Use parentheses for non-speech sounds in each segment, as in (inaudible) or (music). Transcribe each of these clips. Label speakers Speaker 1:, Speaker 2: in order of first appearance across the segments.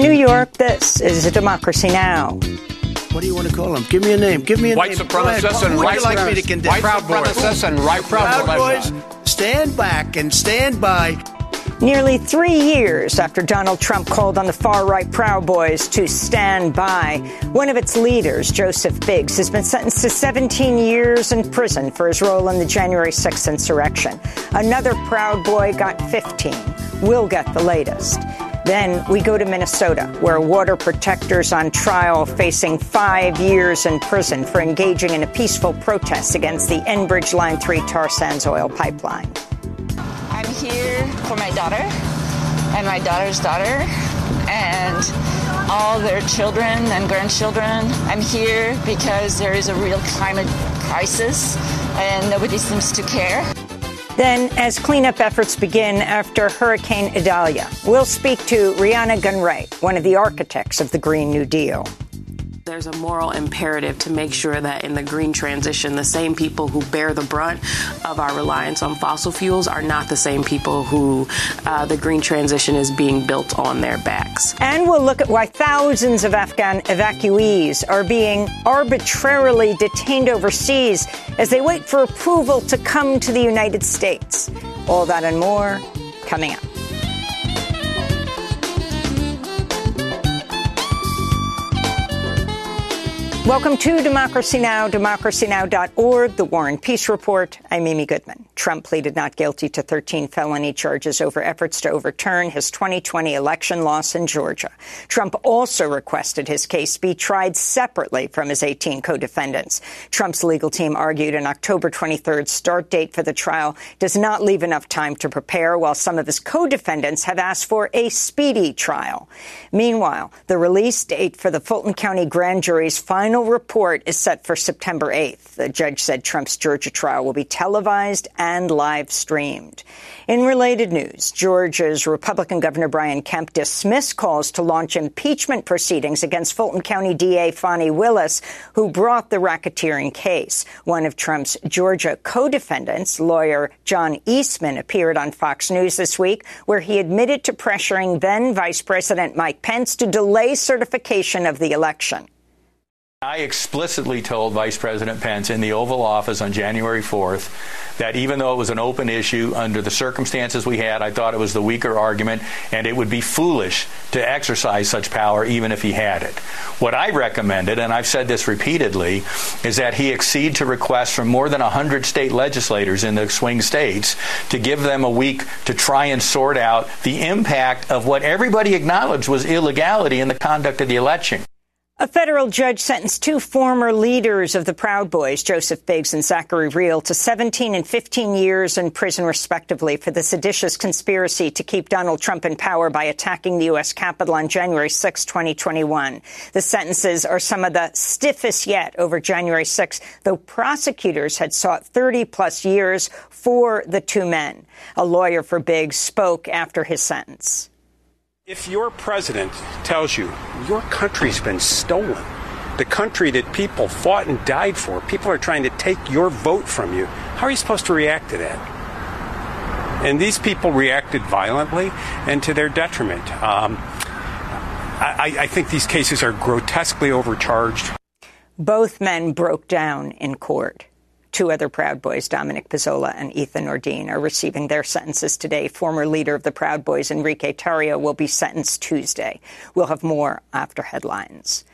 Speaker 1: From New York, this is a Democracy Now!
Speaker 2: What do you want to call them? Give me a name. Give me a
Speaker 3: white
Speaker 2: name.
Speaker 3: Supremacists and
Speaker 2: would
Speaker 3: white
Speaker 2: you like me to condemn?
Speaker 3: White Proud supremacists and right
Speaker 2: Proud, Proud Boys, stand back and stand by.
Speaker 1: Nearly three years after Donald Trump called on the far right Proud Boys to stand by, one of its leaders, Joseph Biggs, has been sentenced to 17 years in prison for his role in the January 6th insurrection. Another Proud Boy got 15. We'll get the latest. Then we go to Minnesota, where water protectors on trial facing five years in prison for engaging in a peaceful protest against the Enbridge Line 3 tar sands oil pipeline.
Speaker 4: I'm here for my daughter and my daughter's daughter and all their children and grandchildren. I'm here because there is a real climate crisis and nobody seems to care.
Speaker 1: Then, as cleanup efforts begin after Hurricane Idalia, we'll speak to Rhianna Gunn-Wright, one of the architects of the Green New Deal
Speaker 5: there's a moral imperative to make sure that in the green transition, the same people who bear the brunt of our reliance on fossil fuels are not the same people who uh, the green transition is being built on their backs.
Speaker 1: And we'll look at why thousands of Afghan evacuees are being arbitrarily detained overseas as they wait for approval to come to the United States. All that and more coming up. Welcome to Democracy Now!, democracynow.org, The War and Peace Report. I'm Amy Goodman. Trump pleaded not guilty to 13 felony charges over efforts to overturn his 2020 election loss in Georgia. Trump also requested his case be tried separately from his 18 co-defendants. Trump's legal team argued an October 23rd start date for the trial does not leave enough time to prepare, while some of his co-defendants have asked for a speedy trial. Meanwhile, the release date for the Fulton County grand jury's final report is set for September 8th. The judge said Trump's Georgia trial will be televised and live streamed. In related news, Georgia's Republican Governor Brian Kemp dismissed calls to launch impeachment proceedings against Fulton County DA Fani Willis, who brought the racketeering case. One of Trump's Georgia co-defendants, lawyer John Eastman, appeared on Fox News this week, where he admitted to pressuring then Vice President Mike Pence to delay certification of the election.
Speaker 6: I explicitly told Vice President Pence in the Oval Office on January 4th that even though it was an open issue under the circumstances we had, I thought it was the weaker argument and it would be foolish to exercise such power even if he had it. What I recommended, and I've said this repeatedly, is that he accede to requests from more than 100 state legislators in the swing states to give them a week to try and sort out the impact of what everybody acknowledged was illegality in the conduct of the election.
Speaker 1: A federal judge sentenced two former leaders of the Proud Boys, Joseph Biggs and Zachary Rehl, to 17 and 15 years in prison, respectively, for the seditious conspiracy to keep Donald Trump in power by attacking the U.S. Capitol on January 6, 2021. The sentences are some of the stiffest yet over January 6, though prosecutors had sought 30 plus years for the two men. A lawyer for Biggs spoke after his sentence.
Speaker 7: If your president tells you your country's been stolen, the country that people fought and died for, people are trying to take your vote from you, how are you supposed to react to that? And these people reacted violently and to their detriment. Um, I, I think these cases are grotesquely overcharged.
Speaker 1: Both men broke down in court. Two other Proud Boys, Dominic Pezzola and Ethan Nordean, are receiving their sentences today. Former leader of the Proud Boys, Enrique Tarrio, will be sentenced Tuesday. We'll have more after headlines.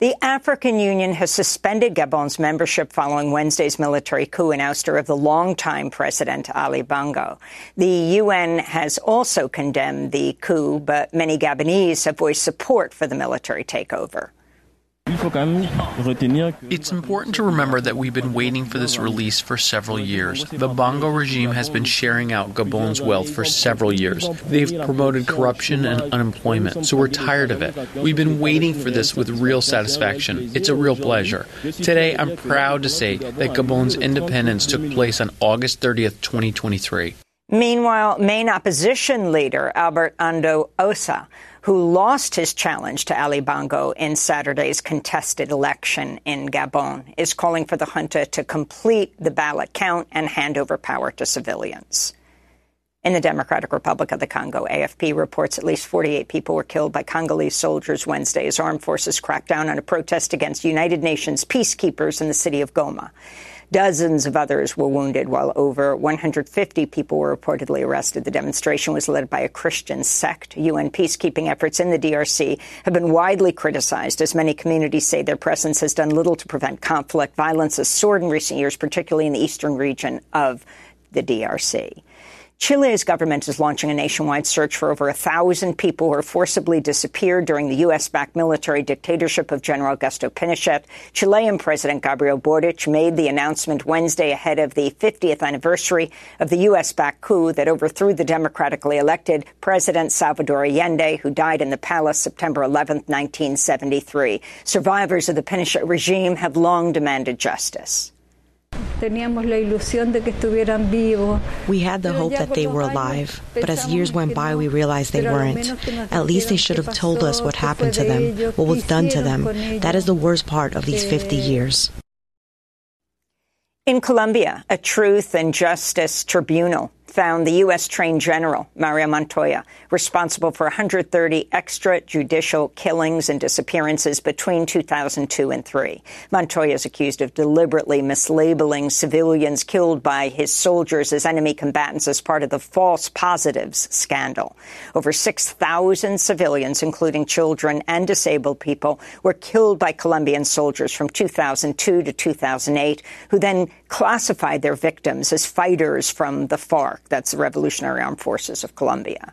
Speaker 1: The African Union has suspended Gabon's membership following Wednesday's military coup and ouster of the longtime president Ali Bongo. The UN has also condemned the coup, but many Gabonese have voiced support for the military takeover.
Speaker 8: It's important to remember that we've been waiting for this release for several years. The Bongo regime has been sharing out Gabon's wealth for several years. They've promoted corruption and unemployment, so we're tired of it. We've been waiting for this with real satisfaction. It's a real pleasure. Today, I'm proud to say that Gabon's independence took place on August 30th, 2023.
Speaker 1: Meanwhile, main opposition leader Albert Ondo Ossa who lost his challenge to Ali Bongo in Saturday's contested election in Gabon, is calling for the junta to complete the ballot count and hand over power to civilians. In the Democratic Republic of the Congo, AFP reports at least 48 people were killed by Congolese soldiers Wednesday as armed forces cracked down on a protest against United Nations peacekeepers in the city of Goma. Dozens of others were wounded, while over 150 people were reportedly arrested. The demonstration was led by a Christian sect. UN peacekeeping efforts in the DRC have been widely criticized, as many communities say their presence has done little to prevent conflict. Violence has soared in recent years, particularly in the eastern region of the DRC. Chile's government is launching a nationwide search for over a thousand people who were forcibly disappeared during the U.S.-backed military dictatorship of General Augusto Pinochet. Chilean President Gabriel Boric made the announcement Wednesday ahead of the 50th anniversary of the U.S.-backed coup that overthrew the democratically elected President Salvador Allende, who died in the palace September 11, 1973. Survivors of the Pinochet regime have long demanded justice.
Speaker 3: We had the hope that they were alive, but as years went by, we realized they weren't. At least they should have told us what happened to them, what was done to them. That is the worst part of these 50 years.
Speaker 1: In Colombia, a truth and justice tribunal found the U.S. trained general, Mario Montoya, responsible for 130 extrajudicial killings and disappearances between 2002 and 3. Montoya is accused of deliberately mislabeling civilians killed by his soldiers as enemy combatants as part of the false positives scandal. Over 6,000 civilians, including children and disabled people, were killed by Colombian soldiers from 2002 to 2008, who then classified their victims as fighters from the FARC. That's the Revolutionary Armed Forces of Colombia.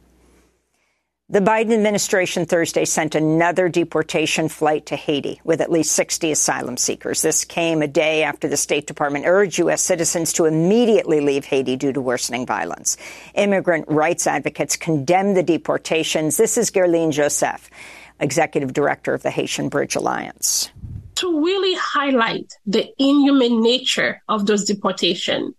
Speaker 1: The Biden administration Thursday sent another deportation flight to Haiti with at least 60 asylum seekers. This came a day after the State Department urged U.S. citizens to immediately leave Haiti due to worsening violence. Immigrant rights advocates condemn the deportations. This is Guerline Jozef, executive director of the Haitian Bridge Alliance.
Speaker 9: To really highlight the inhuman nature of those deportations,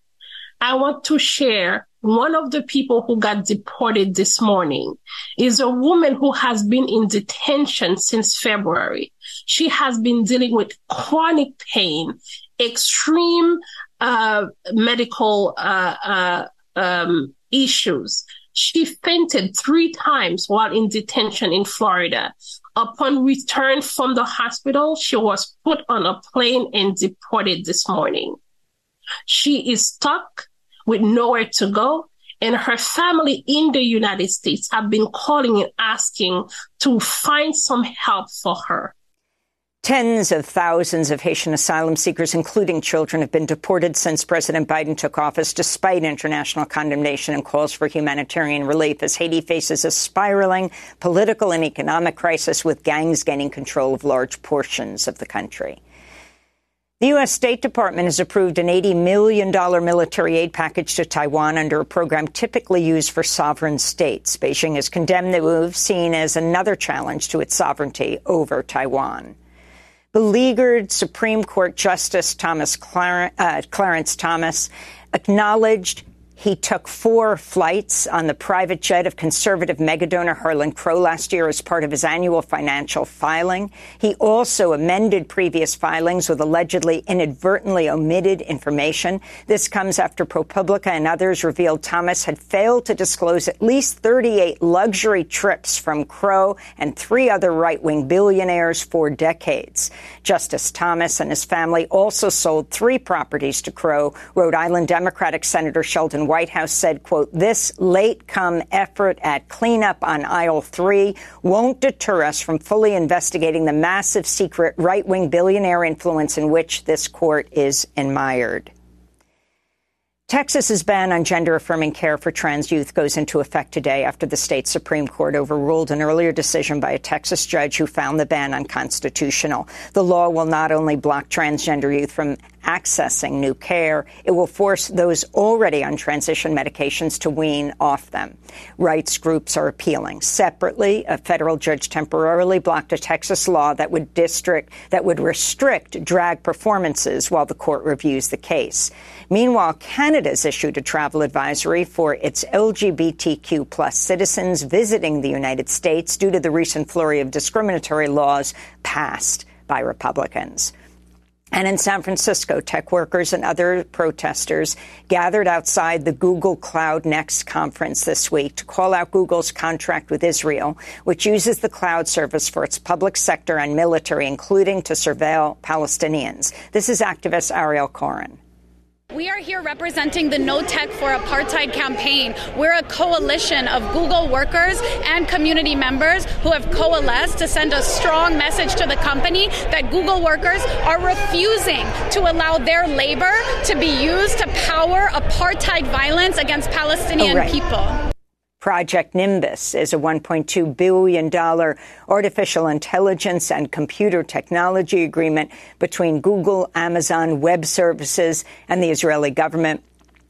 Speaker 9: I want to share one of the people who got deported this morning is a woman who has been in detention since February. She has been dealing with chronic pain, extreme uh, medical uh, uh, um, issues. She fainted three times while in detention in Florida. Upon return from the hospital, she was put on a plane and deported this morning. She is stuck with nowhere to go. And her family in the United States have been calling and asking to find some help for her.
Speaker 1: Tens of thousands of Haitian asylum seekers, including children, have been deported since President Biden took office, despite international condemnation and calls for humanitarian relief, as Haiti faces a spiraling political and economic crisis with gangs gaining control of large portions of the country. The U.S. State Department has approved an $80 million military aid package to Taiwan under a program typically used for sovereign states. Beijing has condemned the move, seen as another challenge to its sovereignty over Taiwan. Beleaguered Supreme Court Justice Thomas uh, Clarence Thomas acknowledged he took four flights on the private jet of conservative megadonor Harlan Crow last year as part of his annual financial filing. He also amended previous filings with allegedly inadvertently omitted information. This comes after ProPublica and others revealed Thomas had failed to disclose at least 38 luxury trips from Crow and three other right-wing billionaires for decades. Justice Thomas and his family also sold three properties to Crow. Rhode Island Democratic Senator Sheldon Whitehouse said, quote, this late come effort at cleanup on aisle three won't deter us from fully investigating the massive secret right wing billionaire influence in which this court is admired. Texas's ban on gender affirming care for trans youth goes into effect today after the state Supreme Court overruled an earlier decision by a Texas judge who found the ban unconstitutional. The law will not only block transgender youth from accessing new care. It will force those already on transition medications to wean off them. Rights groups are appealing. Separately, a federal judge temporarily blocked a Texas law that would district that would restrict drag performances while the court reviews the case. Meanwhile, Canada's issued a travel advisory for its LGBTQ plus citizens visiting the United States due to the recent flurry of discriminatory laws passed by Republicans. And in San Francisco, tech workers and other protesters gathered outside the Google Cloud Next conference this week to call out Google's contract with Israel, which uses the cloud service for its public sector and military, including to surveil Palestinians. This is activist Ariel Koren.
Speaker 10: We are here representing the No Tech for Apartheid campaign. We're a coalition of Google workers and community members who have coalesced to send a strong message to the company that Google workers are refusing to allow their labor to be used to power apartheid violence against Palestinian oh, right. people.
Speaker 1: Project Nimbus is a $1.2 billion artificial intelligence and computer technology agreement between Google, Amazon Web Services, and the Israeli government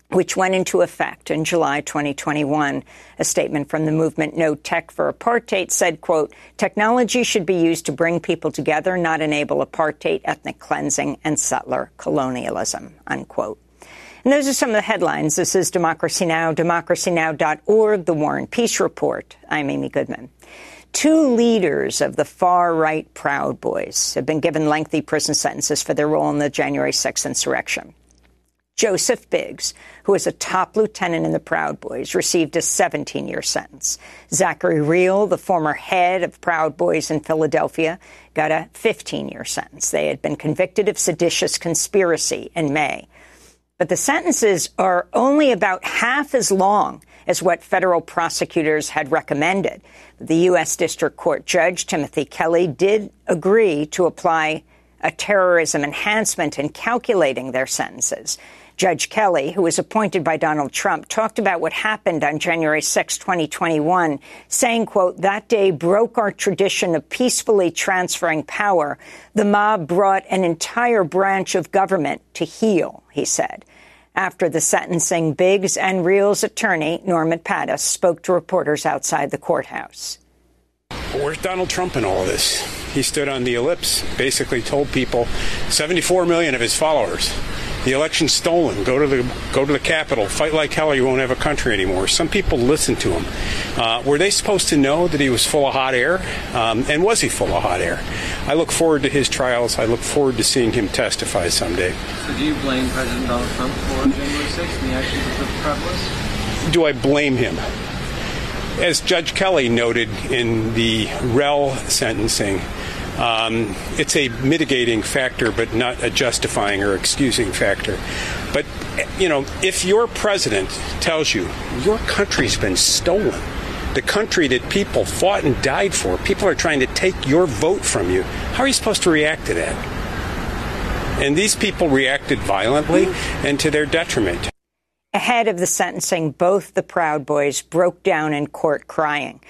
Speaker 1: which went into effect in July 2021. A statement from the movement No Tech for Apartheid said, quote, technology should be used to bring people together, not enable apartheid, ethnic cleansing, and settler colonialism, unquote. And those are some of the headlines. This is Democracy Now!, democracynow.org, The War and Peace Report. I'm Amy Goodman. Two leaders of the far right Proud Boys have been given lengthy prison sentences for their role in the January 6th insurrection. Joseph Biggs, who was a top lieutenant in the Proud Boys, received a 17 year sentence. Zachary Rehl, the former head of Proud Boys in Philadelphia, got a 15 year sentence. They had been convicted of seditious conspiracy in May but the sentences are only about half as long as what federal prosecutors had recommended. The U.S. District Court Judge Timothy Kelly did agree to apply a terrorism enhancement in calculating their sentences. Judge Kelly, who was appointed by Donald Trump, talked about what happened on January 6, 2021, saying, quote, that day broke our tradition of peacefully transferring power. The mob brought an entire branch of government to heel, he said. After the sentencing, Biggs and Rehl's attorney, Norman Pattis, spoke to reporters outside the courthouse.
Speaker 7: Where's Donald Trump in all this? He stood on the ellipse, basically told people 74 million of his followers the election's stolen. Go to the go to the Capitol. Fight like hell, or you won't have a country anymore. Some people listened to him. Uh, were they supposed to know that he was full of hot air? Um, and was he full of hot air? I look forward to his trials. I look forward to seeing him testify someday.
Speaker 11: So, do you blame President Donald Trump for January 6th and the actions of the Prep
Speaker 7: Do I blame him? As Judge Kelly noted in the Rehl sentencing, um, it's a mitigating factor, but not a justifying or excusing factor. But, you know, if your president tells you your country's been stolen, the country that people fought and died for, people are trying to take your vote from you, how are you supposed to react to that? And these people reacted violently and to their detriment.
Speaker 1: Ahead of the sentencing, both the Proud Boys broke down in court crying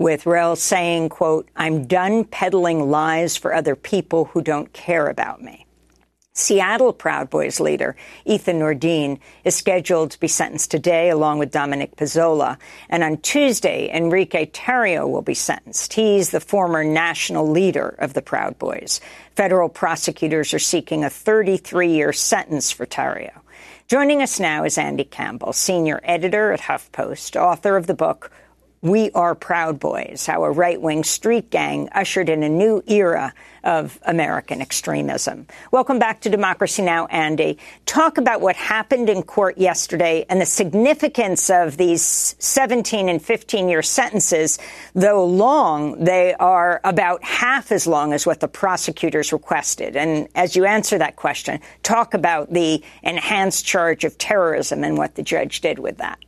Speaker 1: with Rehl saying, quote, I'm done peddling lies for other people who don't care about me. Seattle Proud Boys leader Ethan Nordean is scheduled to be sentenced today along with Dominic Pezzola. And on Tuesday, Enrique Tarrio will be sentenced. He's the former national leader of the Proud Boys. Federal prosecutors are seeking a 33 year sentence for Tarrio. Joining us now is Andy Campbell, senior editor at HuffPost, author of the book we Are Proud Boys, how a right wing street gang ushered in a new era of American extremism. Welcome back to Democracy Now!, Andy. Talk about what happened in court yesterday and the significance of these 17 and 15 year sentences. Though long, they are about half as long as what the prosecutors requested. And as you answer that question, talk about the enhanced charge of terrorism and what the judge did with that.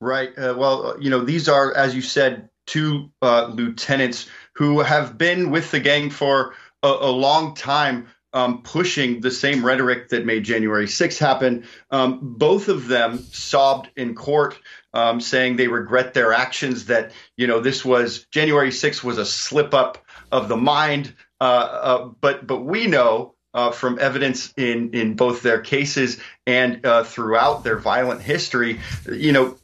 Speaker 12: Right. Uh, well, uh, you know, these are, as you said, two uh, lieutenants who have been with the gang for a, a long time, um, pushing the same rhetoric that made January 6 happen. Um, both of them sobbed in court, um, saying they regret their actions. That you know, this was January 6 was a slip up of the mind. Uh, uh but but we know uh, from evidence in in both their cases and uh, throughout their violent history, you know,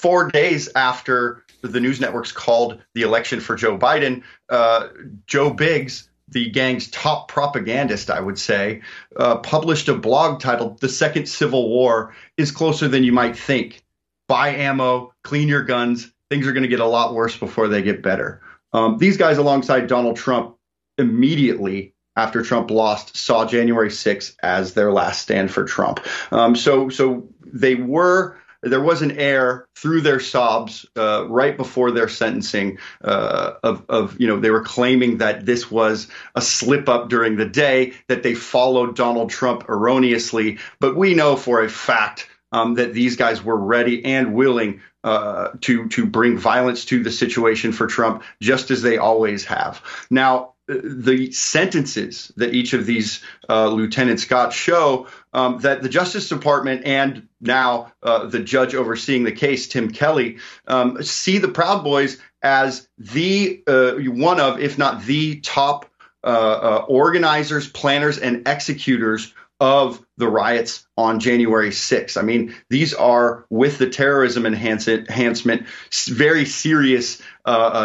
Speaker 12: four days after the news networks called the election for Joe Biden, uh, Joe Biggs, the gang's top propagandist, I would say, uh, published a blog titled The Second Civil War is Closer Than You Might Think. Buy ammo, clean your guns. Things are going to get a lot worse before they get better. Um, these guys, alongside Donald Trump, immediately after Trump lost saw January 6th as their last stand for Trump. Um, so, so they were there was an air through their sobs uh, right before their sentencing uh, of, of, you know, they were claiming that this was a slip up during the day, that they followed Donald Trump erroneously. But we know for a fact um, that these guys were ready and willing uh, to to bring violence to the situation for Trump, just as they always have. Now, the sentences that each of these uh, lieutenants got show um, that the Justice Department and now uh, the judge overseeing the case, Tim Kelly, um, see the Proud Boys as the uh, one of, if not the top uh, uh, organizers, planners, and executors of the riots on January 6th. I mean, these are with the terrorism enhancement, very serious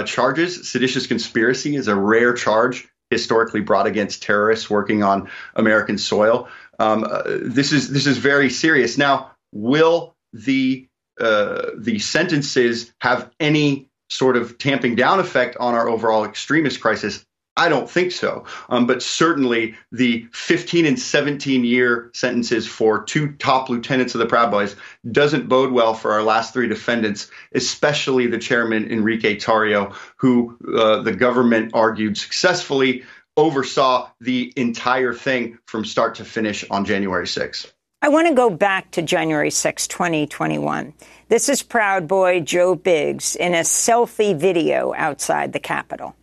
Speaker 12: charges. Seditious conspiracy is a rare charge historically brought against terrorists working on American soil. Um, uh, this is this is very serious. Now, will the uh, the sentences have any sort of tamping down effect on our overall extremist crisis? I don't think so. Um, but certainly the 15 and 17 year sentences for two top lieutenants of the Proud Boys doesn't bode well for our last three defendants, especially the chairman, Enrique Tarrio, who uh, the government argued successfully oversaw the entire thing from start to finish on January 6th.
Speaker 1: I want to go back to January 6, 2021. This is Proud Boy Joe Biggs in a selfie video outside the Capitol.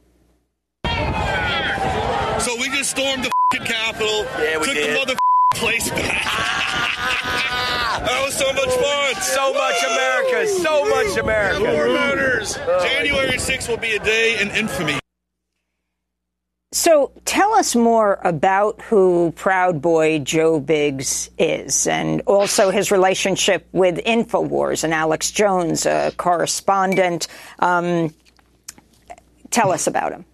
Speaker 13: So we just stormed the Capitol,
Speaker 14: yeah, we
Speaker 13: took
Speaker 14: did.
Speaker 13: the mother place back. (laughs) that was so much fun.
Speaker 14: So much America. So much America.
Speaker 13: More murders. January 6th will be a day in infamy.
Speaker 1: So tell us more about who Proud Boy Joe Biggs is and also his relationship with InfoWars and Alex Jones, a correspondent. Um, tell us about him.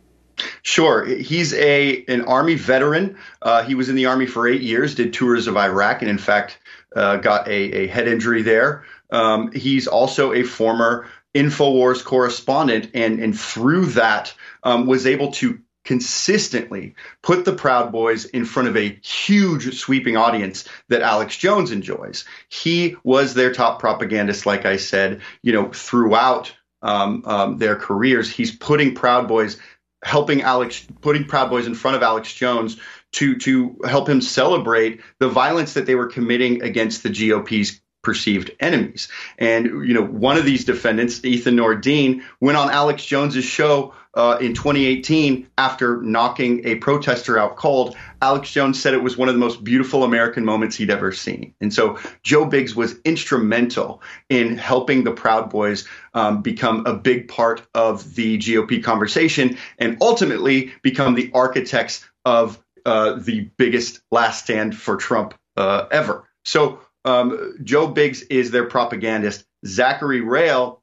Speaker 12: Sure, he's a an army veteran. Uh, he was in the army for eight years, did tours of Iraq, and in fact uh, got a, a, head injury there. Um, he's also a former Infowars correspondent, and and through that um, was able to consistently put the Proud Boys in front of a huge sweeping audience that Alex Jones enjoys. He was their top propagandist, like I said, you know, throughout um, um, their careers. He's putting Proud Boys, helping Alex, putting Proud Boys in front of Alex Jones to to help him celebrate the violence that they were committing against the GOP's perceived enemies. And you know, one of these defendants, Ethan Nordean, went on Alex Jones's show uh, in 2018 after knocking a protester out cold. Alex Jones said it was one of the most beautiful American moments he'd ever seen. And so Joe Biggs was instrumental in helping the Proud Boys um, become a big part of the GOP conversation and ultimately become the architects of uh, the biggest last stand for Trump uh, ever. So um, Joe Biggs is their propagandist. Zachary Rehl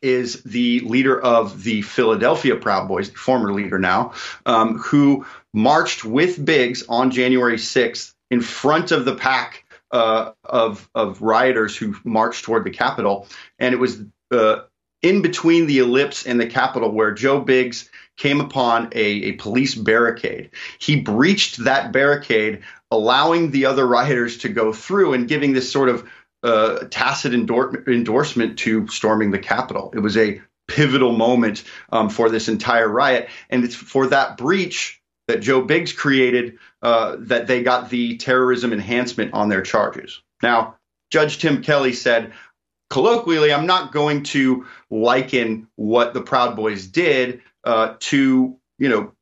Speaker 12: is the leader of the Philadelphia Proud Boys, former leader now, um, who marched with Biggs on January 6th in front of the pack uh, of of rioters who marched toward the Capitol, and it was uh, in between the ellipse and the Capitol where Joe Biggs came upon a, a police barricade. He breached that barricade, allowing the other rioters to go through and giving this sort of uh, tacit endor- endorsement to storming the Capitol. It was a pivotal moment um, for this entire riot, and it's for that breach that Joe Biggs created uh, that they got the terrorism enhancement on their charges. Now, Judge Tim Kelly said, colloquially, I'm not going to liken what the Proud Boys did uh, to, you know,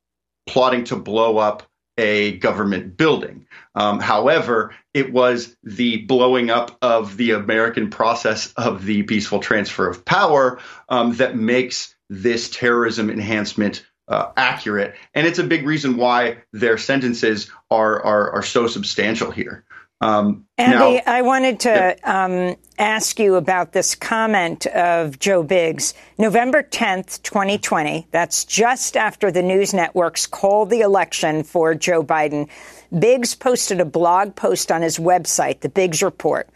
Speaker 12: plotting to blow up a government building. Um, however, it was the blowing up of the American process of the peaceful transfer of power um, that makes this terrorism enhancement uh, accurate, and it's a big reason why their sentences are are, are so substantial here. Um,
Speaker 1: Andy, now, I wanted to um, ask you about this comment of Joe Biggs. November 10th, 2020, that's just after the news networks called the election for Joe Biden. Biggs posted a blog post on his website, The Biggs Report.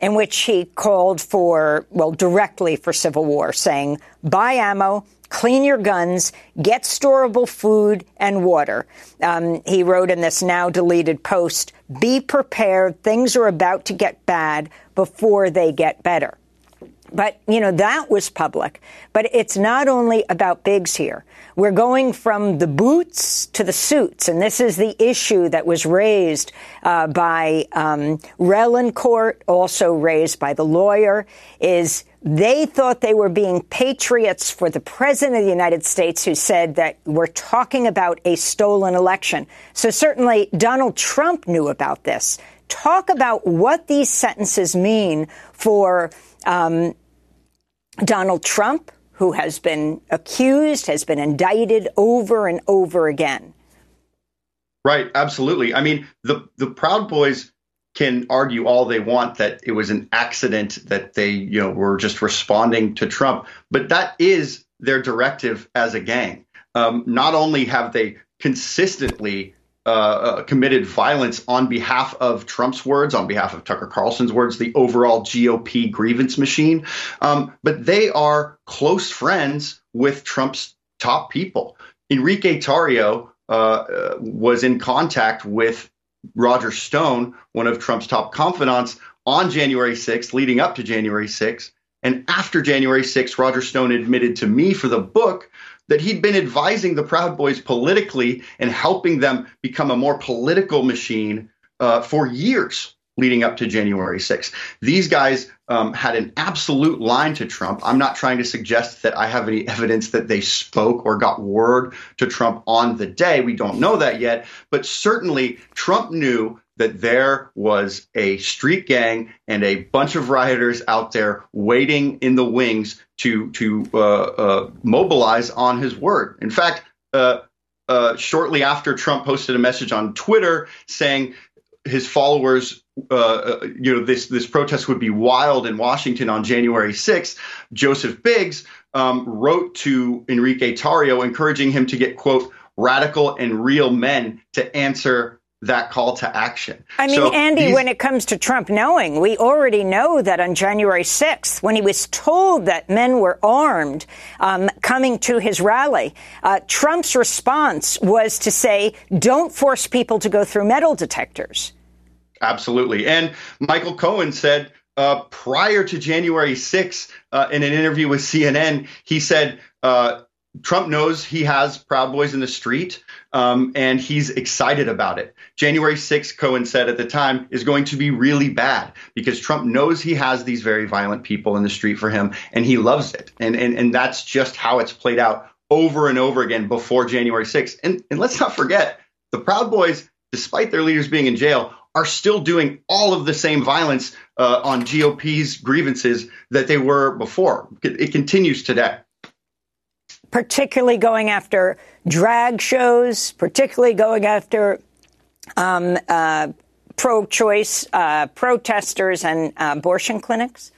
Speaker 1: in which he called for, well, directly for civil war, saying, buy ammo, clean your guns, get storable food and water. Um, he wrote in this now deleted post, be prepared. Things are about to get bad before they get better. But, you know, that was public. But it's not only about Biggs here. We're going from the boots to the suits. And this is the issue that was raised uh, by um, Rehl in court, also raised by the lawyer, is they thought they were being patriots for the president of the United States who said that we're talking about a stolen election. So certainly Donald Trump knew about this. Talk about what these sentences mean for um, Donald Trump, who has been accused, has been indicted over and over again.
Speaker 12: Right, absolutely. I mean, the the Proud Boys can argue all they want that it was an accident that they, you know, were just responding to Trump, but that is their directive as a gang. Um, not only have they consistently uh, uh, committed violence on behalf of Trump's words, on behalf of Tucker Carlson's words, the overall GOP grievance machine. Um, but they are close friends with Trump's top people. Enrique Tarrio uh, uh was in contact with Roger Stone, one of Trump's top confidants, on January 6th, leading up to January 6th. And after January 6th, Roger Stone admitted to me for the book that he'd been advising the Proud Boys politically and helping them become a more political machine uh, for years leading up to January 6th. These guys um, had an absolute line to Trump. I'm not trying to suggest that I have any evidence that they spoke or got word to Trump on the day. We don't know that yet. But certainly, Trump knew that there was a street gang and a bunch of rioters out there waiting in the wings to to uh, uh, mobilize on his word. In fact, uh, uh shortly after Trump posted a message on Twitter saying his followers, uh, uh, you know, this this protest would be wild in Washington on January 6th, Joseph Biggs um, wrote to Enrique Tarrio, encouraging him to get quote radical and real men to answer that call to action.
Speaker 1: I mean, so Andy, these- when it comes to Trump knowing, we already know that on January 6th, when he was told that men were armed um, coming to his rally, uh, Trump's response was to say, don't force people to go through metal detectors.
Speaker 12: Absolutely. And Michael Cohen said, uh, prior to January 6th, uh, in an interview with CNN, he said, uh, Trump knows he has Proud Boys in the street, um, and he's excited about it. January 6th, Cohen said at the time, is going to be really bad because Trump knows he has these very violent people in the street for him, and he loves it. And, and, and that's just how it's played out over and over again before January 6th. And, and let's not forget, the Proud Boys, despite their leaders being in jail, are still doing all of the same violence uh, on GOP's grievances that they were before. It, it continues today
Speaker 1: particularly going after drag shows, particularly going after um, uh, pro-choice uh, protesters and uh, abortion clinics?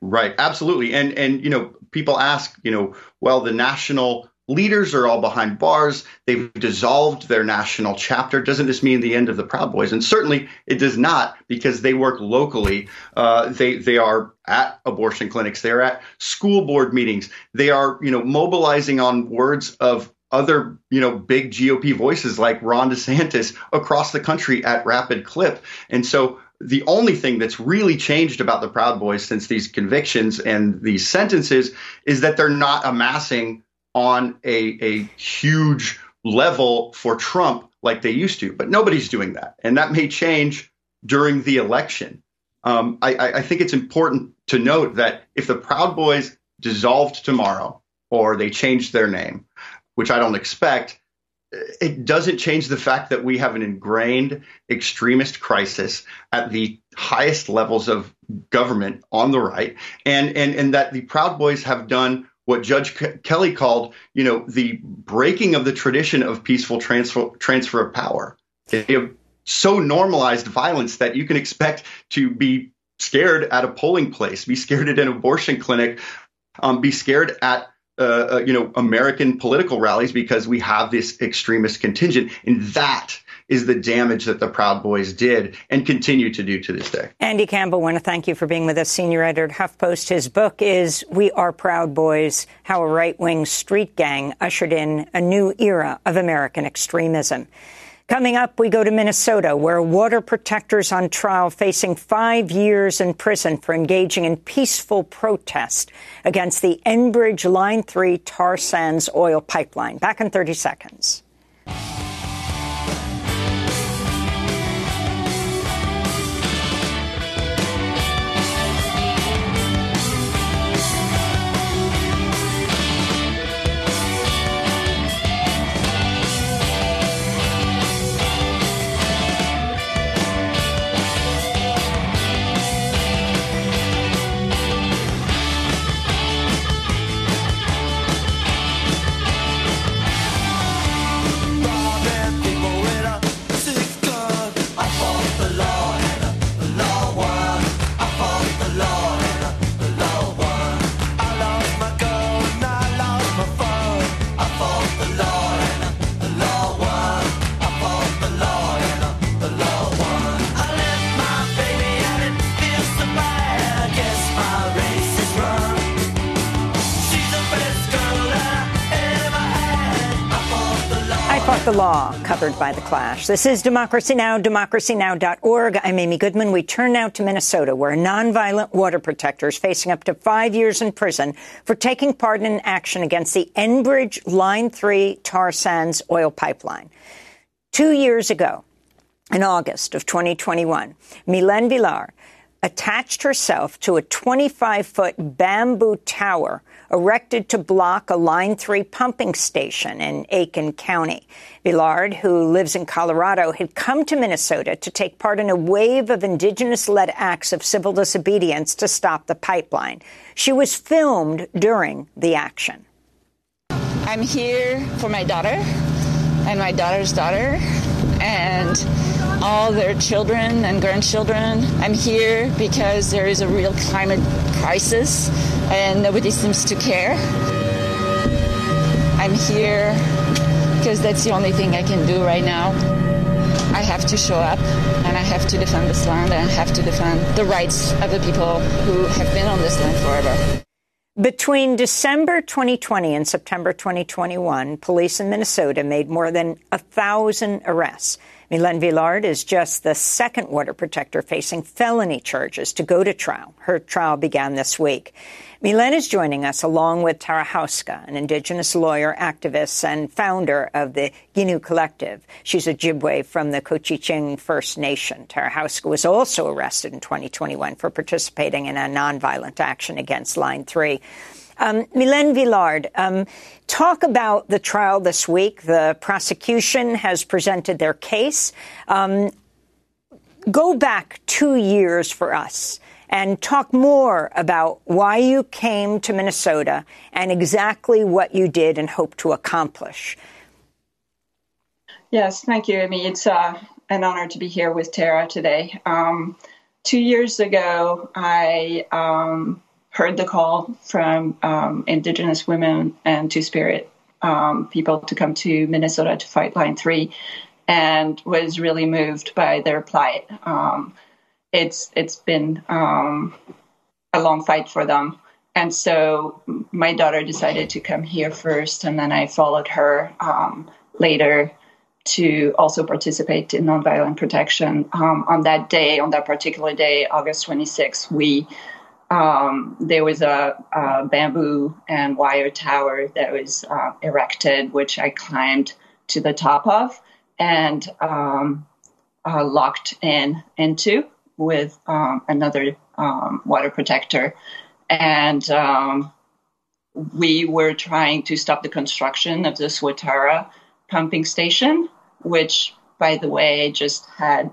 Speaker 12: Right, absolutely. And and you know, people ask, you know, well, the national leaders are all behind bars. They've dissolved their national chapter. Doesn't this mean the end of the Proud Boys? And certainly it does not because they work locally. Uh, they they are at abortion clinics. They're at school board meetings. They are you know mobilizing on words of other you know big GOP voices like Ron DeSantis across the country at rapid clip. And so the only thing that's really changed about the Proud Boys since these convictions and these sentences is that they're not amassing on a, a huge level for Trump like they used to, but nobody's doing that. And that may change during the election. Um, I, I think it's important to note that if the Proud Boys dissolved tomorrow or they changed their name, which I don't expect, it doesn't change the fact that we have an ingrained extremist crisis at the highest levels of government on the right, and and and that the Proud Boys have done what Judge Ke- Kelly called, you know, the breaking of the tradition of peaceful transfer transfer of power. They have so normalized violence that you can expect to be scared at a polling place, be scared at an abortion clinic, um, be scared at uh, uh, you know, American political rallies because we have this extremist contingent, and that is the damage that the Proud Boys did and continue to do to this day.
Speaker 1: Andy Campbell, want to thank you for being with us, senior editor at HuffPost. His book is "We Are Proud Boys: How a Right-Wing Street Gang Ushered in a New Era of American Extremism." Coming up, we go to Minnesota, where water protectors on trial facing five years in prison for engaging in peaceful protest against the Enbridge Line 3 tar sands oil pipeline. Back in 30 seconds. The law covered by the clash. This is Democracy Now!, democracynow.org. I'm Amy Goodman. We turn now to Minnesota, where nonviolent water protector is facing up to five years in prison for taking part in action against the Enbridge Line 3 tar sands oil pipeline. Two years ago, in August of 2021, Mylène Villard attached herself to a 25 foot bamboo tower erected to block a Line 3 pumping station in Aitkin County. Villard, who lives in Colorado, had come to Minnesota to take part in a wave of indigenous led acts of civil disobedience to stop the pipeline. She was filmed during the action.
Speaker 4: I'm here for my daughter and my daughter's daughter and all their children and grandchildren. I'm here because there is a real climate crisis and nobody seems to care. I'm here because that's the only thing I can do right now. I have to show up and I have to defend this land and I have to defend the rights of the people who have been on this land forever.
Speaker 1: Between December 2020 and September 2021, police in Minnesota made more than a thousand arrests. Mylène Villard is just the second water protector facing felony charges to go to trial. Her trial began this week. Mylène is joining us along with Tara Houska, an Indigenous lawyer, activist, and founder of the Giniw Collective. She's Ojibwe from the Couchiching First Nation. Tara Houska was also arrested in 2021 for participating in a nonviolent action against Line 3. Um, Mylène Villard, um, talk about the trial this week. The prosecution has presented their case. Um, go back two years for us and talk more about why you came to Minnesota and exactly what you did and hope to accomplish.
Speaker 15: Yes, thank you, Amy. It's uh, an honor to be here with Tara today. Um, two years ago, I um, heard the call from um, Indigenous women and Two Spirit um, people to come to Minnesota to fight Line 3 and was really moved by their plight. Um, it's it's been um, a long fight for them. And so my daughter decided to come here first, and then I followed her um, later to also participate in nonviolent protection. Um, on that day, on that particular day, August 26, we um, there was a, a, bamboo and wire tower that was uh, erected, which I climbed to the top of and um, uh, locked in into with um, another um, water protector. And um, we were trying to stop the construction of the Swatara pumping station, which, by the way, just had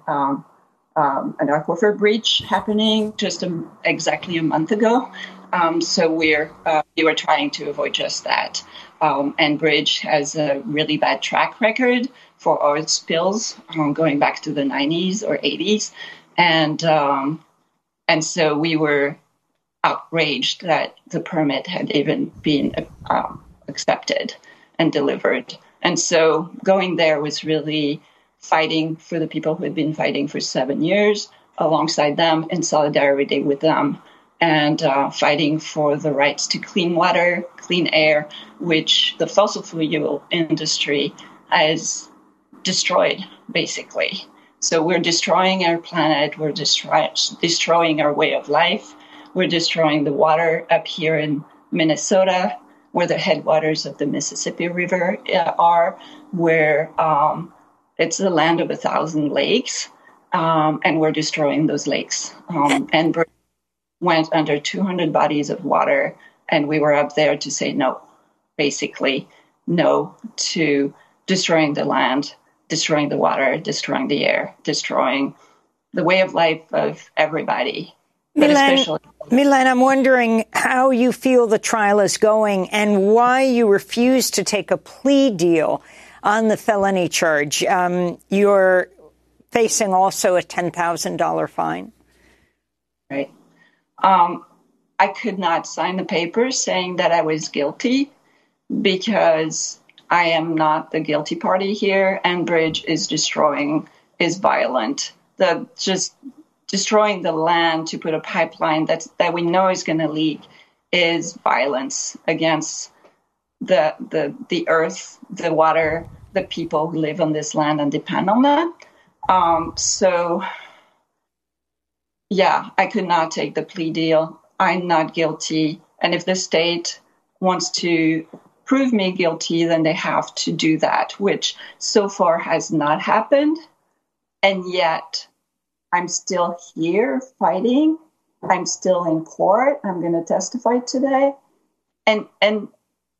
Speaker 15: um, an aquifer breach happening just a, exactly a month ago. Um, so we're uh, we were trying to avoid just that. Um, Bridge has a really bad track record for oil spills um, going back to the 90s or 80s, and um, and so we were outraged that the permit had even been um, accepted and delivered. And so going there was really fighting for the people who had been fighting for seven years alongside them in solidarity with them and uh, fighting for the rights to clean water, clean air, which the fossil fuel industry has destroyed, basically. So we're destroying our planet, we're destroy- destroying our way of life, we're destroying the water up here in Minnesota, where the headwaters of the Mississippi River uh, are, where um, it's the land of a thousand lakes, um, and we're destroying those lakes. Um, and went under 200 bodies of water, and we were up there to say no, basically, no to destroying the land, destroying the water, destroying the air, destroying the way of life of everybody.
Speaker 1: Mylène, Mylène, I'm wondering how you feel the trial is going and why you refuse to take a plea deal on the felony charge. Um, you're facing also a $10,000 fine.
Speaker 15: Right. Um, I could not sign the papers saying that I was guilty because I am not the guilty party here, Enbridge is destroying, is violent. The just destroying the land to put a pipeline that that we know is going to leak is violence against the the the earth, the water, the people who live on this land and depend on that. Um, so yeah, I could not take the plea deal. I'm not guilty. And if the state wants to prove me guilty, then they have to do that, which so far has not happened. And yet I'm still here fighting. I'm still in court. I'm going to testify today. And, and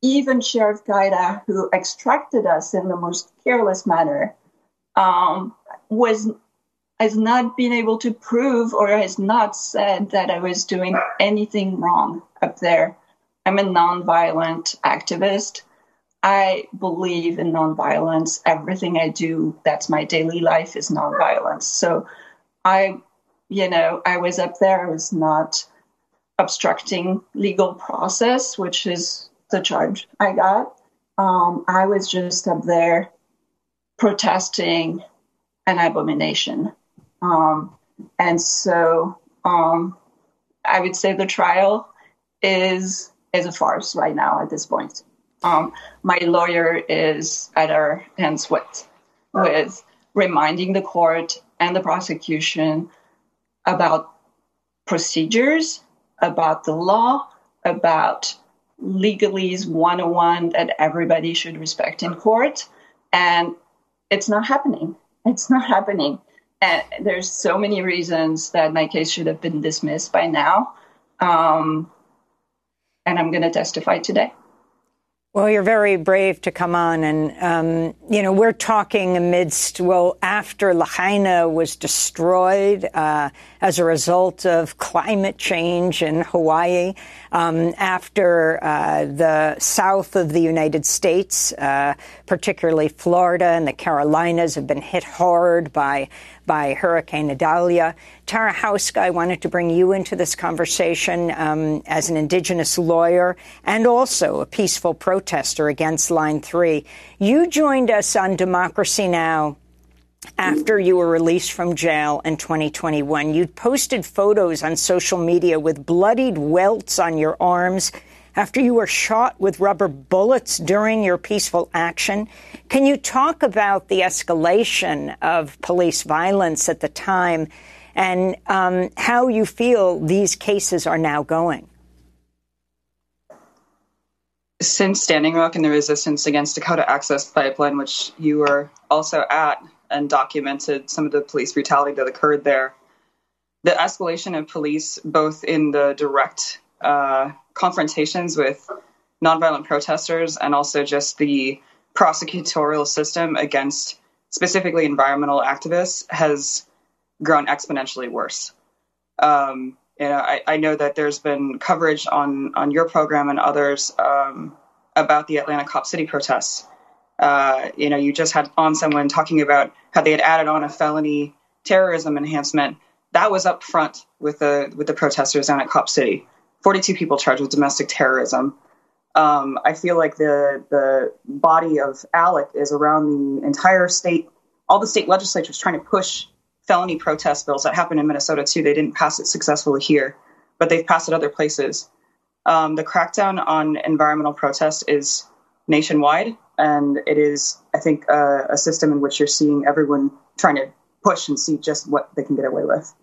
Speaker 15: even Sheriff Guida, who extracted us in the most careless manner, um, was has not been able to prove or has not said that I was doing anything wrong up there. I'm a nonviolent activist. I believe in nonviolence. Everything I do, that's my daily life, is nonviolence. So I, you know, I was up there. I was not obstructing legal process, which is the charge I got. Um, I was just up there protesting an abomination. Um, and so um, I would say the trial is is a farce right now at this point. Um, my lawyer is at our hands with with reminding the court and the prosecution about procedures, about the law, about legalese 101 that everybody should respect in court. And it's not happening. It's not happening. And there's so many reasons that my case should have been dismissed by now. Um, and I'm going to testify today.
Speaker 1: Well, you're very brave to come on. And, um, you know, we're talking amidst, well, after Lahaina was destroyed uh, as a result of climate change in Hawaii, um, after uh, the south of the United States, uh, particularly Florida and the Carolinas, have been hit hard by by Hurricane Idalia. Tara Houska, I wanted to bring you into this conversation um, as an Indigenous lawyer and also a peaceful protester against Line 3. You joined us on Democracy Now! after you were released from jail in 2021. You posted photos on social media with bloodied welts on your arms after you were shot with rubber bullets during your peaceful action. Can you talk about the escalation of police violence at the time and um, how you feel these cases are now going?
Speaker 16: Since Standing Rock and the resistance against Dakota Access Pipeline, which you were also at and documented some of the police brutality that occurred there, the escalation of police, both in the direct uh, confrontations with nonviolent protesters and also just the prosecutorial system against specifically environmental activists has grown exponentially worse. Um, you know, I, I, know that there's been coverage on on your program and others um, about the Atlanta Cop City protests. Uh, you know, you just had on someone talking about how they had added on a felony terrorism enhancement. That was up front with the with the protesters down at Cop City. 42 people charged with domestic terrorism. Um, I feel like the the body of ALEC is around the entire state, all the state legislatures trying to push felony protest bills. That happened in Minnesota too. They didn't pass it successfully here, but they've passed it other places. Um, the crackdown on environmental protest is nationwide, and it is, I think, uh, a system in which you're seeing everyone trying to push and see just what they can get away with.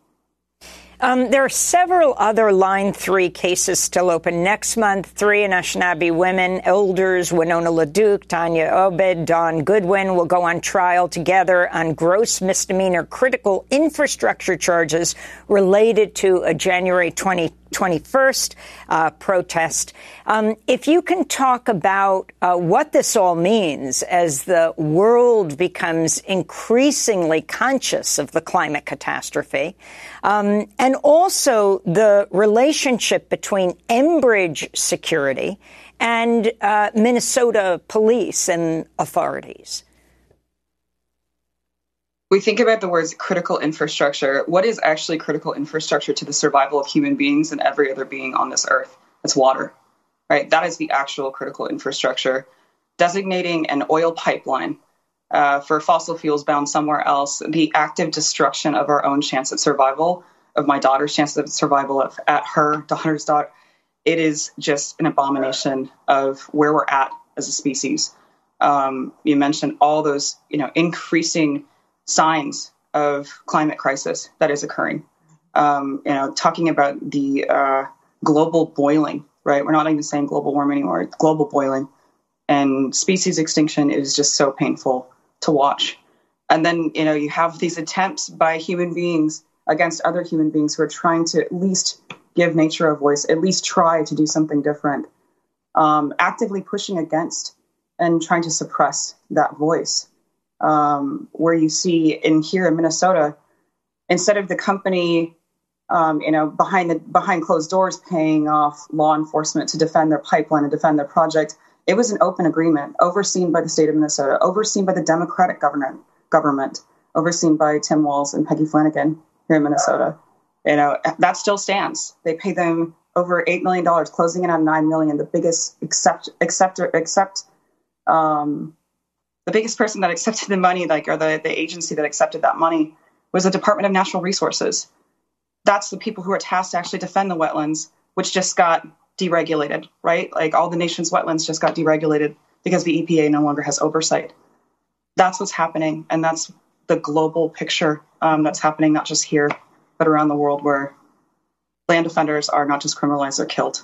Speaker 1: Um, there are several other Line 3 cases still open. Next month, three Anishinaabe women, elders Winona LaDuke, Tania Aubid, Dawn Goodwin, will go on trial together on gross misdemeanor critical infrastructure charges related to a January 20 21st uh, protest. Um, if you can talk about uh, what this all means as the world becomes increasingly conscious of the climate catastrophe, um, and also the relationship between Enbridge security and uh, Minnesota police and authorities
Speaker 16: we think about the words critical infrastructure. What is actually critical infrastructure to the survival of human beings and every other being on this earth? It's water, right? That is the actual critical infrastructure. Designating an oil pipeline uh, for fossil fuels bound somewhere else, the active destruction of our own chance at survival, of my daughter's chance of survival, of, at her daughter's daughter, it is just an abomination of where we're at as a species. Um, you mentioned all those, you know, increasing signs of climate crisis that is occurring. Um, you know, talking about the uh, global boiling, right? We're not even saying global warming anymore. Global boiling, and species extinction is just so painful to watch. And then you know you have these attempts by human beings against other human beings who are trying to at least give nature a voice, at least try to do something different, um, actively pushing against and trying to suppress that voice um, where you see in here in Minnesota, instead of the company, um, you know, behind the behind closed doors paying off law enforcement to defend their pipeline and defend their project, it was an open agreement overseen by the state of Minnesota, overseen by the Democratic government, government, overseen by Tim Walz and Peggy Flanagan here in Minnesota. You know, that still stands. They pay them over eight million dollars, closing in on nine million, the biggest accept accept accept um, the biggest person that accepted the money, like, or the, the agency that accepted that money, was the Department of Natural Resources. That's the people who are tasked to actually defend the wetlands, which just got deregulated, right? Like all the nation's wetlands just got deregulated because the EPA no longer has oversight. That's what's happening, and that's the global picture um, that's happening, not just here, but around the world, where land defenders are not just criminalized, they're killed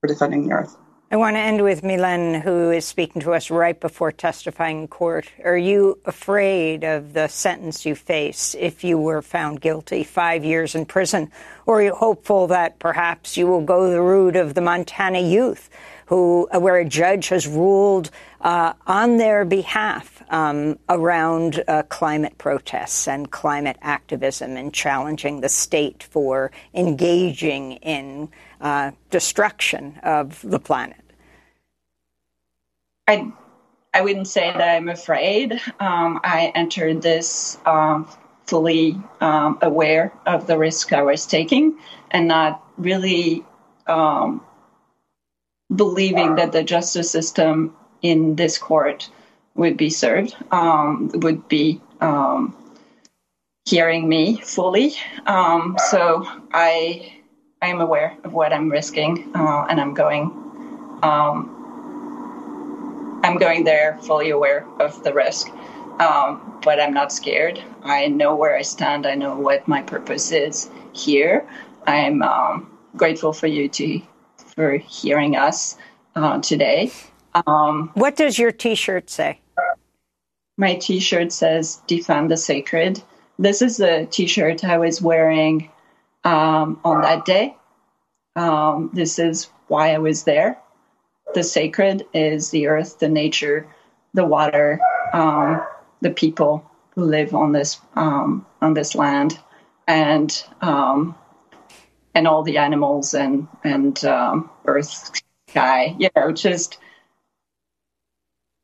Speaker 16: for defending the earth.
Speaker 1: I want to end with Mylène, who is speaking to us right before testifying in court. Are you afraid of the sentence you face if you were found guilty, five years in prison? Or are you hopeful that perhaps you will go the route of the Montana youth, who, uh, where a judge has ruled uh, on their behalf um, around uh, climate protests and climate activism and challenging the state for engaging in uh, destruction of the planet?
Speaker 15: I I wouldn't say that I'm afraid. Um, I entered this um, fully um, aware of the risk I was taking and not really um, believing that the justice system in this court would be served, um, would be um, hearing me fully. so I I am aware of what I'm risking, uh, and I'm going. I'm going there fully aware of the risk, um, but I'm not scared. I know where I stand. I know what my purpose is here. I'm um, grateful for you to for hearing us uh, today. Um,
Speaker 1: what does your T-shirt say?
Speaker 15: My T-shirt says "Defend the Sacred." This is the T-shirt I was wearing um, on that day. Um, this is why I was there. The sacred is the earth, the nature, the water, um, the people who live on this um, on this land, and um, and all the animals and and um, earth, sky. You know, just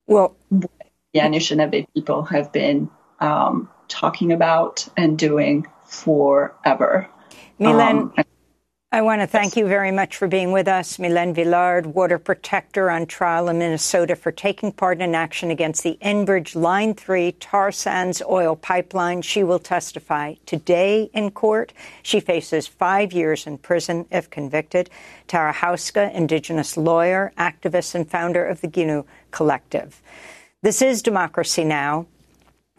Speaker 1: well,
Speaker 15: the Anishinaabe people have been um, talking about and doing forever.
Speaker 1: Mylène,
Speaker 15: um,
Speaker 1: I want to thank you very much for being with us, Mylène Villard, water protector on trial in Minnesota for taking part in action against the Enbridge Line 3 tar sands oil pipeline. She will testify today in court. She faces five years in prison if convicted. Tara Houska, Indigenous lawyer, activist, and founder of the Giniw Collective. This is Democracy Now!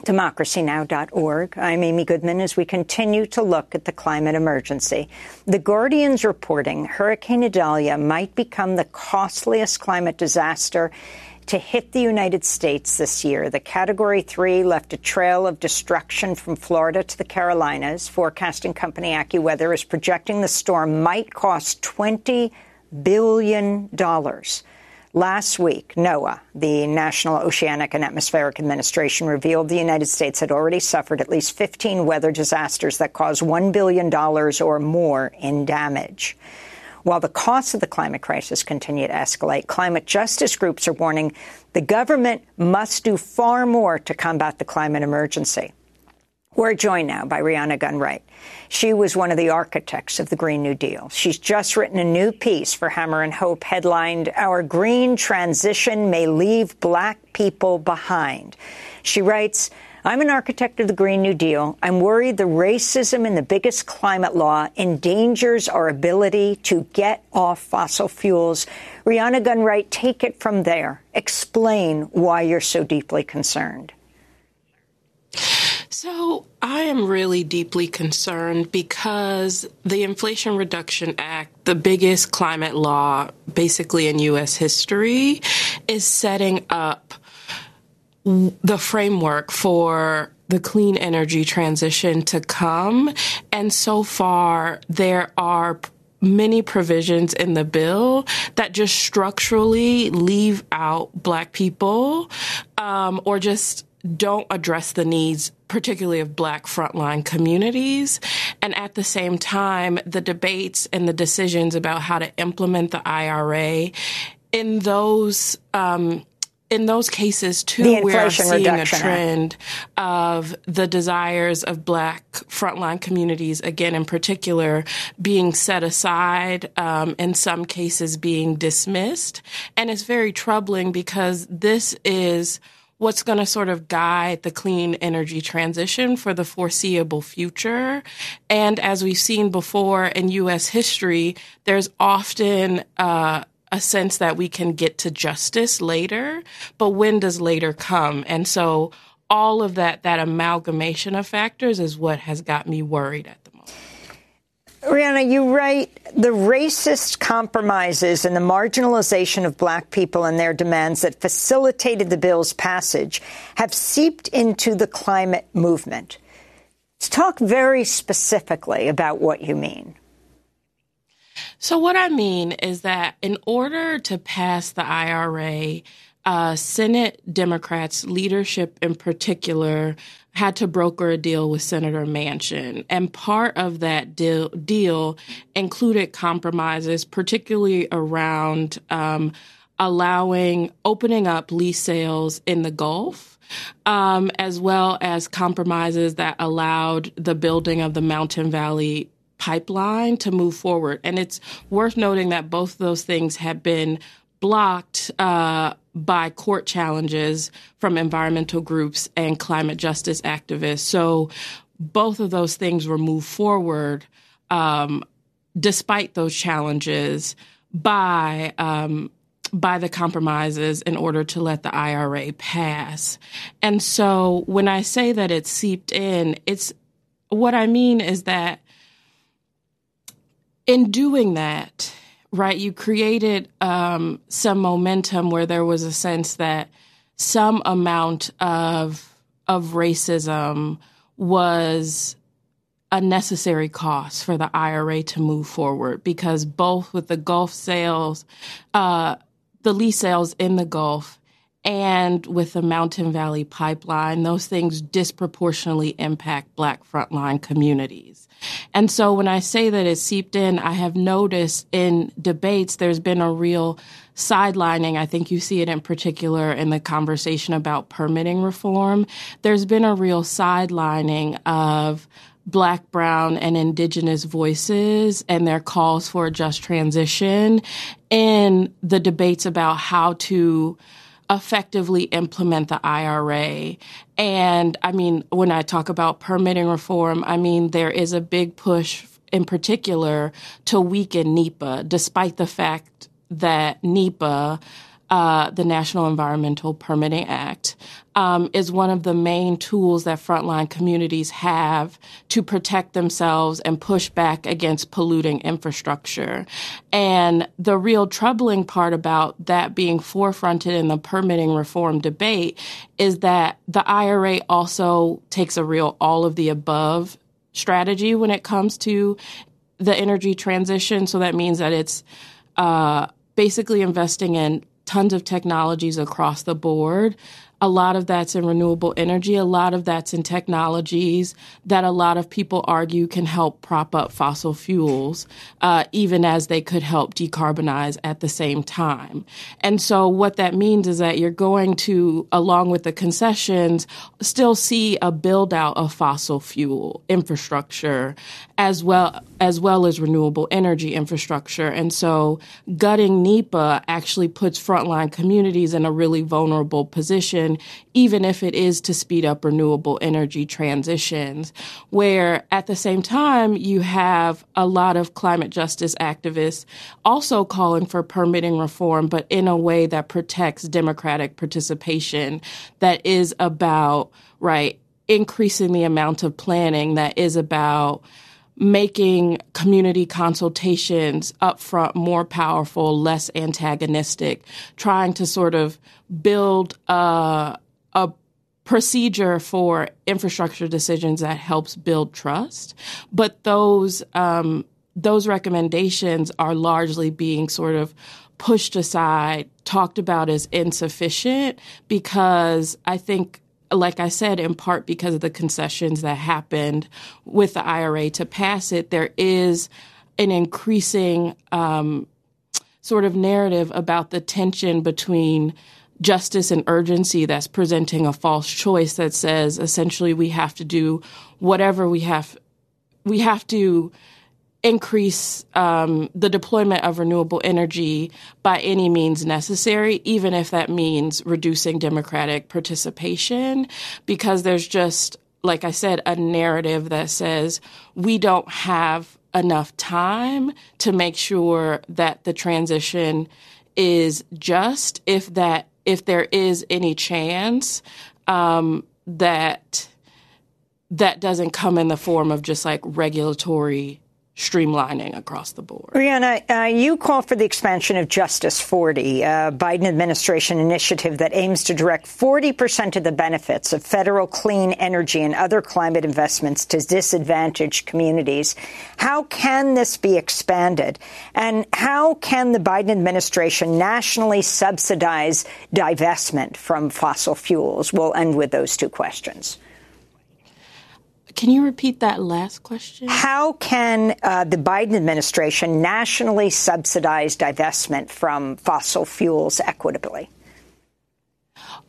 Speaker 1: democracynow.org. I'm Amy Goodman as we continue to look at the climate emergency. The Guardian's reporting Hurricane Idalia might become the costliest climate disaster to hit the United States this year. The Category 3 left a trail of destruction from Florida to the Carolinas. Forecasting company AccuWeather is projecting the storm might cost $20 billion. Last week, NOAA, the National Oceanic and Atmospheric Administration, revealed the United States had already suffered at least 15 weather disasters that caused $1 billion or more in damage. While the costs of the climate crisis continue to escalate, climate justice groups are warning the government must do far more to combat the climate emergency. We're joined now by Rhiana Gunn-Wright. She was one of the architects of the Green New Deal. She's just written a new piece for Hammer and Hope headlined, Our Green Transition May Leave Black People Behind. She writes, I'm an architect of the Green New Deal. I'm worried the racism in the biggest climate law endangers our ability to get off fossil fuels. Rhiana Gunn-Wright, take it from there. Explain why you're so deeply concerned.
Speaker 5: So I am really deeply concerned because the Inflation Reduction Act, the biggest climate law basically in U.S. history, is setting up the framework for the clean energy transition to come. And so far, there are many provisions in the bill that just structurally leave out black people um, or just don't address the needs, particularly of black frontline communities. And at the same time, the debates and the decisions about how to implement the IRA in those, um, in those cases too, we're seeing a trend of the desires of black frontline communities, again in particular, being set aside, um, in some cases being dismissed. And it's very troubling because this is what's going to sort of guide the clean energy transition for the foreseeable future. And as we've seen before in U.S. history, there's often uh, a sense that we can get to justice later, but when does later come? And so all of that, that amalgamation of factors is what has got me worried at
Speaker 1: Rhiana, you write the racist compromises and the marginalization of black people and their demands that facilitated the bill's passage have seeped into the climate movement. Let's talk very specifically about what you mean.
Speaker 5: So, what I mean is that in order to pass the IRA, uh, Senate Democrats, leadership in particular, had to broker a deal with Senator Manchin. And part of that deal, deal included compromises, particularly around um, allowing opening up lease sales in the Gulf. Um, as well as compromises that allowed the building of the Mountain Valley pipeline to move forward. And it's worth noting that both those things have been blocked uh, by court challenges from environmental groups and climate justice activists. So both of those things were moved forward um, despite those challenges by um, by the compromises in order to let the IRA pass. And so when I say that it's seeped in, it's what I mean is that in doing that, right? You created um, some momentum where there was a sense that some amount of of racism was a necessary cost for the IRA to move forward because both with the Gulf sales, uh, the lease sales in the Gulf, and with the Mountain Valley Pipeline, those things disproportionately impact Black frontline communities. And so when I say that it's seeped in, I have noticed in debates there's been a real sidelining. I think you see it in particular in the conversation about permitting reform. There's been a real sidelining of Black, Brown, and Indigenous voices and their calls for a just transition in the debates about how to effectively implement the IRA. And I mean, when I talk about permitting reform, I mean, there is a big push in particular to weaken NEPA, despite the fact that NEPA uh, the National Environmental Permitting Act, um, is one of the main tools that frontline communities have to protect themselves and push back against polluting infrastructure. And the real troubling part about that being forefronted in the permitting reform debate is that the IRA also takes a real all of the above strategy when it comes to the energy transition. So that means that it's uh, basically investing in tons of technologies across the board. A lot of that's in renewable energy. A lot of that's in technologies that a lot of people argue can help prop up fossil fuels, uh, even as they could help decarbonize at the same time. And so what that means is that you're going to, along with the concessions, still see a build out of fossil fuel infrastructure as well as well as renewable energy infrastructure. And so gutting NEPA actually puts frontline communities in a really vulnerable position, even if it is to speed up renewable energy transitions, where at the same time you have a lot of climate justice activists also calling for permitting reform, but in a way that protects democratic participation, that is about, right, increasing the amount of planning, that is about making community consultations upfront more powerful, less antagonistic, trying to sort of build a, a procedure for infrastructure decisions that helps build trust. But those um, those recommendations are largely being sort of pushed aside, talked about as insufficient because I think like I said, in part because of the concessions that happened with the IRA to pass it, there is an increasing um, sort of narrative about the tension between justice and urgency that's presenting a false choice that says essentially we have to do whatever we have we have to increase um, the deployment of renewable energy by any means necessary, even if that means reducing democratic participation, because there's just, like I said, a narrative that says we don't have enough time to make sure that the transition is just if that if there is any chance um, that that doesn't come in the form of just like regulatory streamlining across the board.
Speaker 1: Rhiana, uh, you call for the expansion of Justice 40, a Biden administration initiative that aims to direct 40 percent of the benefits of federal clean energy and other climate investments to disadvantaged communities. How can this be expanded? And how can the Biden administration nationally subsidize divestment from fossil fuels? We'll end with those two questions.
Speaker 5: Can you repeat that last question?
Speaker 1: How can uh, the Biden administration nationally subsidize divestment from fossil fuels equitably?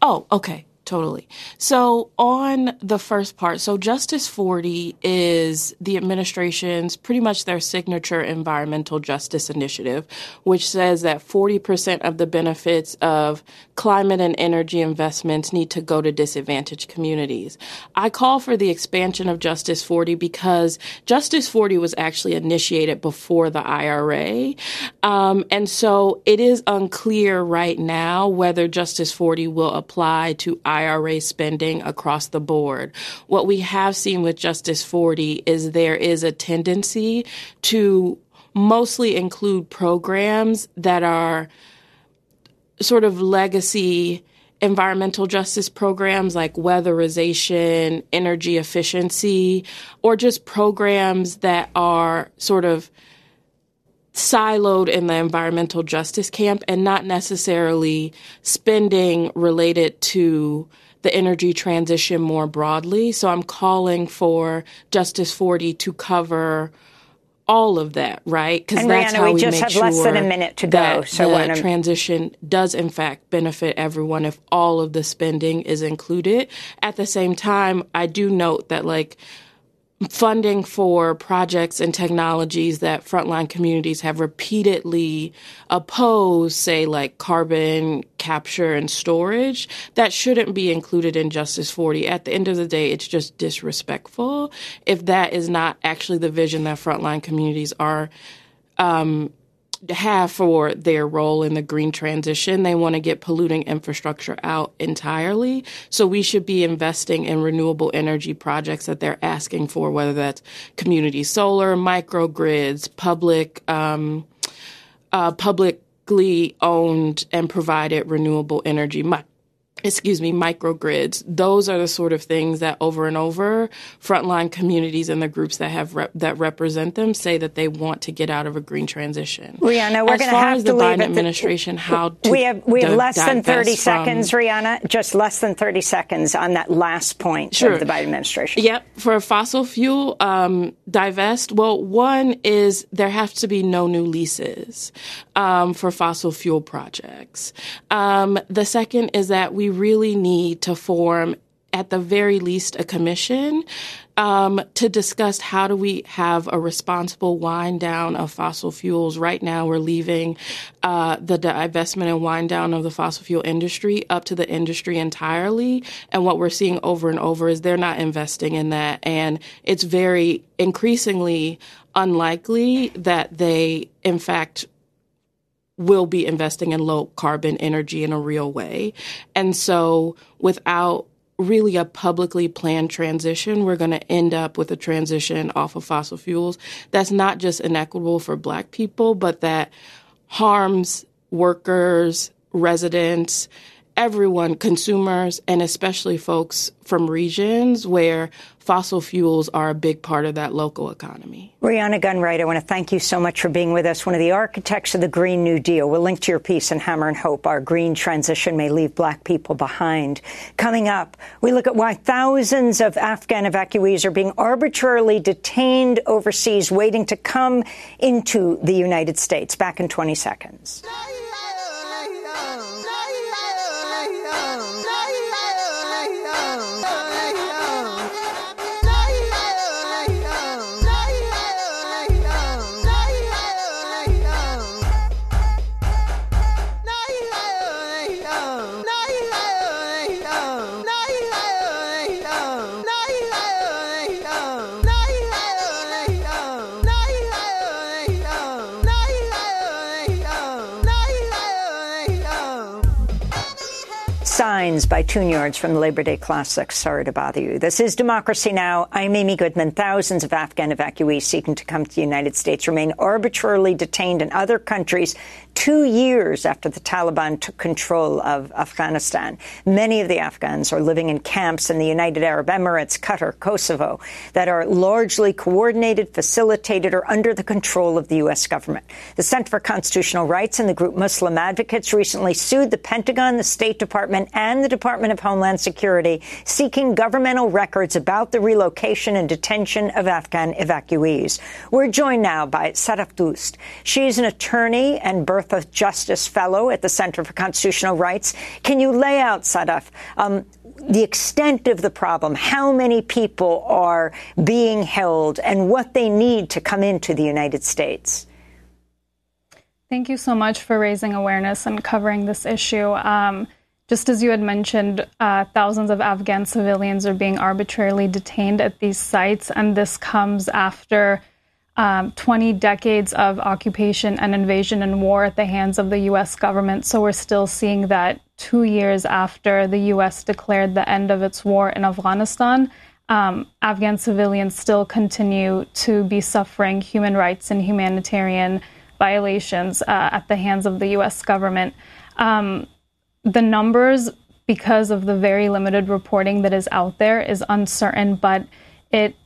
Speaker 5: Oh, okay. Totally. So on the first part, so Justice 40 is the administration's pretty much their signature environmental justice initiative, which says that 40% of the benefits of climate and energy investments need to go to disadvantaged communities. I call for the expansion of Justice 40 because Justice 40 was actually initiated before the IRA. Um, and so it is unclear right now whether Justice 40 will apply to IRA spending across the board. What we have seen with Justice 40 is there is a tendency to mostly include programs that are sort of legacy environmental justice programs like weatherization, energy efficiency, or just programs that are sort of siloed in the environmental justice camp and not necessarily spending related to the energy transition more broadly. So I'm calling for Justice 40 to cover all of that, right?
Speaker 1: Because that's Rhiana, how we, we just make have sure less than a minute to go.
Speaker 5: So the transition does in fact benefit everyone if all of the spending is included. At the same time, I do note that like funding for projects and technologies that frontline communities have repeatedly opposed, say like carbon capture and storage, that shouldn't be included in Justice 40. At the end of the day, it's just disrespectful if that is not actually the vision that frontline communities are um, have for their role in the green transition. They want to get polluting infrastructure out entirely. So we should be investing in renewable energy projects that they're asking for, whether that's community solar, microgrids, public, um, uh, publicly owned and provided renewable energy excuse me, microgrids. Those are the sort of things that over and over frontline communities and the groups that have rep- that represent them say that they want to get out of a green transition.
Speaker 1: Rhiana, we're going to have
Speaker 5: as
Speaker 1: to
Speaker 5: the Biden administration, how to
Speaker 1: we have we have less than thirty
Speaker 5: divest from-
Speaker 1: seconds, Rhiana. Just less than thirty seconds on that last point
Speaker 5: Sure.
Speaker 1: of the Biden administration.
Speaker 5: Yep. For fossil fuel, um, divest. Well, one is there have to be no new leases um, for fossil fuel projects. Um, the second is that we really need to form, at the very least, a commission um, to discuss how do we have a responsible wind down of fossil fuels. Right now, we're leaving uh, the divestment and wind down of the fossil fuel industry up to the industry entirely. And what we're seeing over and over is they're not investing in that. And it's very increasingly unlikely that they, in fact, will be investing in low carbon energy in a real way. And so without really a publicly planned transition, we're going to end up with a transition off of fossil fuels that's not just inequitable for black people, but that harms workers, residents, everyone, consumers, and especially folks from regions where fossil fuels are a big part of that local economy.
Speaker 1: Rhiana Gunn-Wright, I want to thank you so much for being with us, one of the architects of the Green New Deal. We'll link to your piece in Hammer and Hope. Our green transition may leave black people behind. Coming up, we look at why thousands of Afghan evacuees are being arbitrarily detained overseas, waiting to come into the United States. Back in 20 seconds. Signs by Tune Yards from the Labor Day Classic. Sorry to bother you. This is Democracy Now! I'm Amy Goodman. Thousands of Afghan evacuees seeking to come to the United States remain arbitrarily detained in other countries two years after the Taliban took control of Afghanistan. Many of the Afghans are living in camps in the United Arab Emirates, Qatar, Kosovo that are largely coordinated, facilitated, or under the control of the U.S. government. The Center for Constitutional Rights and the group Muslim Advocates recently sued the Pentagon, the State Department, and the Department of Homeland Security, seeking governmental records about the relocation and detention of Afghan evacuees. We're joined now by Sadaf Doust. She's an attorney and birth of Justice Fellow at the Center for Constitutional Rights. Can you lay out, Sadaf, um, the extent of the problem, how many people are being held, and what they need to come into the United States?
Speaker 17: Thank you so much for raising awareness and covering this issue. Um, just as you had mentioned, uh, thousands of Afghan civilians are being arbitrarily detained at these sites, and this comes after um, 20 decades of occupation and invasion and war at the hands of the U.S. government. So we're still seeing that two years after the U.S. declared the end of its war in Afghanistan. Um, Afghan civilians still continue to be suffering human rights and humanitarian violations uh, at the hands of the U.S. government. Um, the numbers, because of the very limited reporting that is out there, is uncertain, but it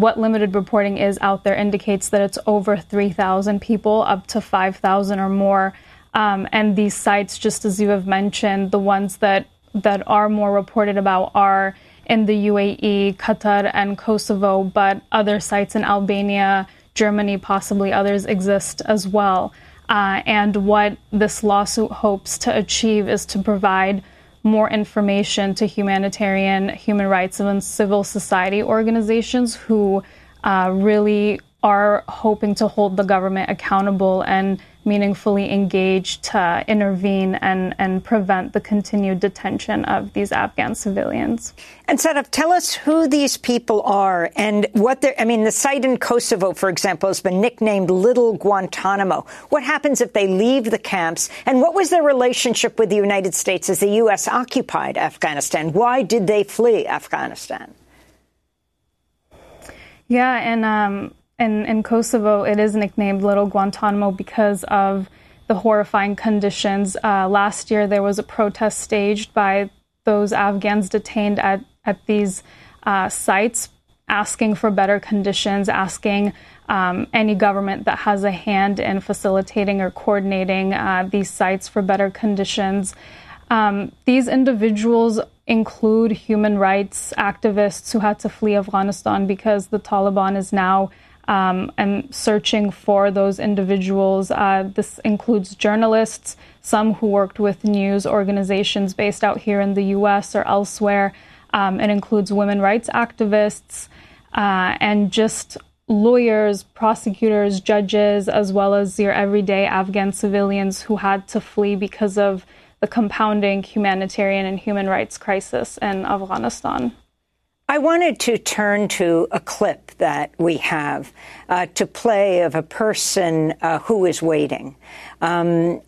Speaker 17: what limited reporting is out there indicates that it's over 3,000 people, up to 5,000 or more. Um, and these sites, just as you have mentioned, the ones that that are more reported about are in the UAE, Qatar, and Kosovo, but other sites in Albania, Germany, possibly others exist as well. Uh, and what this lawsuit hopes to achieve is to provide more information to humanitarian, human rights, and civil society organizations who uh, really are hoping to hold the government accountable and meaningfully engage to intervene and, and prevent the continued detention of these Afghan civilians.
Speaker 1: And Sadaf, tell us who these people are and what they're, I mean, the site in Kosovo, for example, has been nicknamed Little Guantanamo. What happens if they leave the camps? And what was their relationship with the United States as the U.S. occupied Afghanistan? Why did they flee Afghanistan?
Speaker 17: Yeah, and um, in, in Kosovo, it is nicknamed Little Guantanamo because of the horrifying conditions. Uh, last year, there was a protest staged by those Afghans detained at, at these uh, sites asking for better conditions, asking um, any government that has a hand in facilitating or coordinating uh, these sites for better conditions. Um, these individuals include human rights activists who had to flee Afghanistan because the Taliban is now um, and searching for those individuals. Uh, this includes journalists, some who worked with news organizations based out here in the US or elsewhere. Um, it includes women rights activists uh, and just lawyers, prosecutors, judges, as well as your everyday Afghan civilians who had to flee because of the compounding humanitarian and human rights crisis in Afghanistan.
Speaker 1: I wanted to turn to a clip that we have uh, to play of a person uh, who is waiting. Um,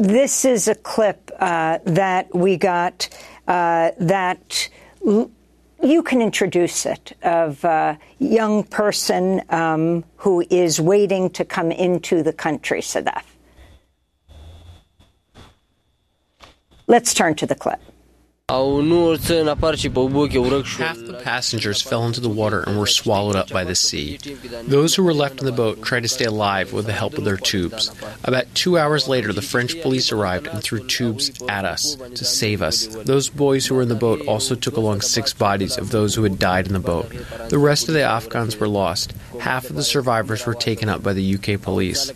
Speaker 1: this is a clip uh, that we got uh, that you can introduce it of a young person um, who is waiting to come into the country, Sadaf. Let's turn to the clip.
Speaker 8: Half the passengers fell into the water and were swallowed up by the sea. Those who were left in the boat tried to stay alive with the help of their tubes. About two hours later, the French police arrived and threw tubes at us to save us. Those boys who were in the boat also took along six bodies of those who had died in the boat. The rest of the Afghans were lost. Half of the survivors were taken up by the UK police.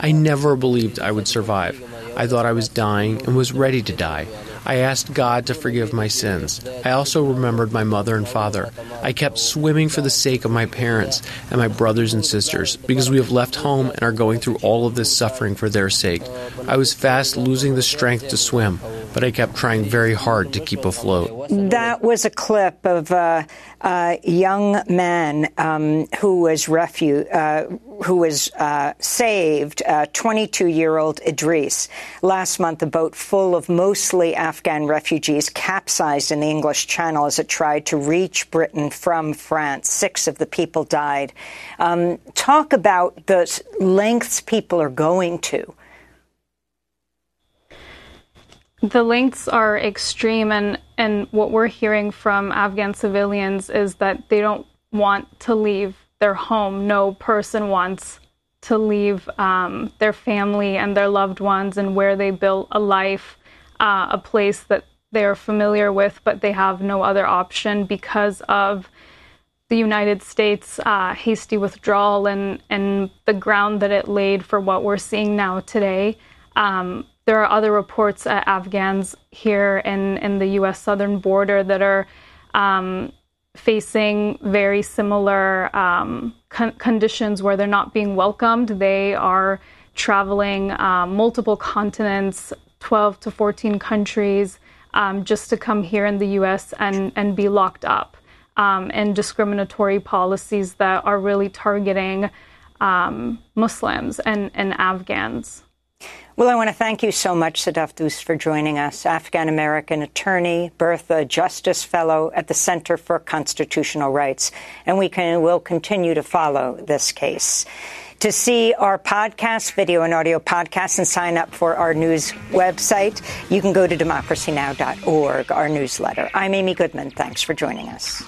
Speaker 8: I never believed I would survive. I thought I was dying and was ready to die. I asked God to forgive my sins. I also remembered my mother and father. I kept swimming for the sake of my parents and my brothers and sisters because we have left home and are going through all of this suffering for their sake. I was fast losing the strength to swim, but I kept trying very hard to keep afloat.
Speaker 1: That was a clip of a, a young man um, who was refu- uh, who was uh, saved, 22-year-old Idris. Last month, a boat full of mostly Afghan refugees capsized in the English Channel as it tried to reach Britain from France. Six of the people died. Um, talk about the lengths people are going to.
Speaker 17: The lengths are extreme, and, and what we're hearing from Afghan civilians is that they don't want to leave their home. No person wants to leave um, their family and their loved ones and where they built a life, uh, a place that they're familiar with, but they have no other option because of the United States' uh, hasty withdrawal and, and the ground that it laid for what we're seeing now today. Um, there are other reports at Afghans here in, in the U.S. southern border that are um, facing very similar um, con- conditions where they're not being welcomed. They are traveling um, multiple continents, 12 to 14 countries, um, just to come here in the U.S. and, and be locked up. Um, and discriminatory policies that are really targeting um, Muslims and, and Afghans.
Speaker 1: Well, I want to thank you so much, Sadaf Doust, for joining us. Afghan American attorney, Bertha Justice Fellow at the Center for Constitutional Rights. And we can, will continue to follow this case. To see our podcast, video and audio podcast, and sign up for our news website, you can go to democracynow.org, our newsletter. I'm Amy Goodman. Thanks for joining us.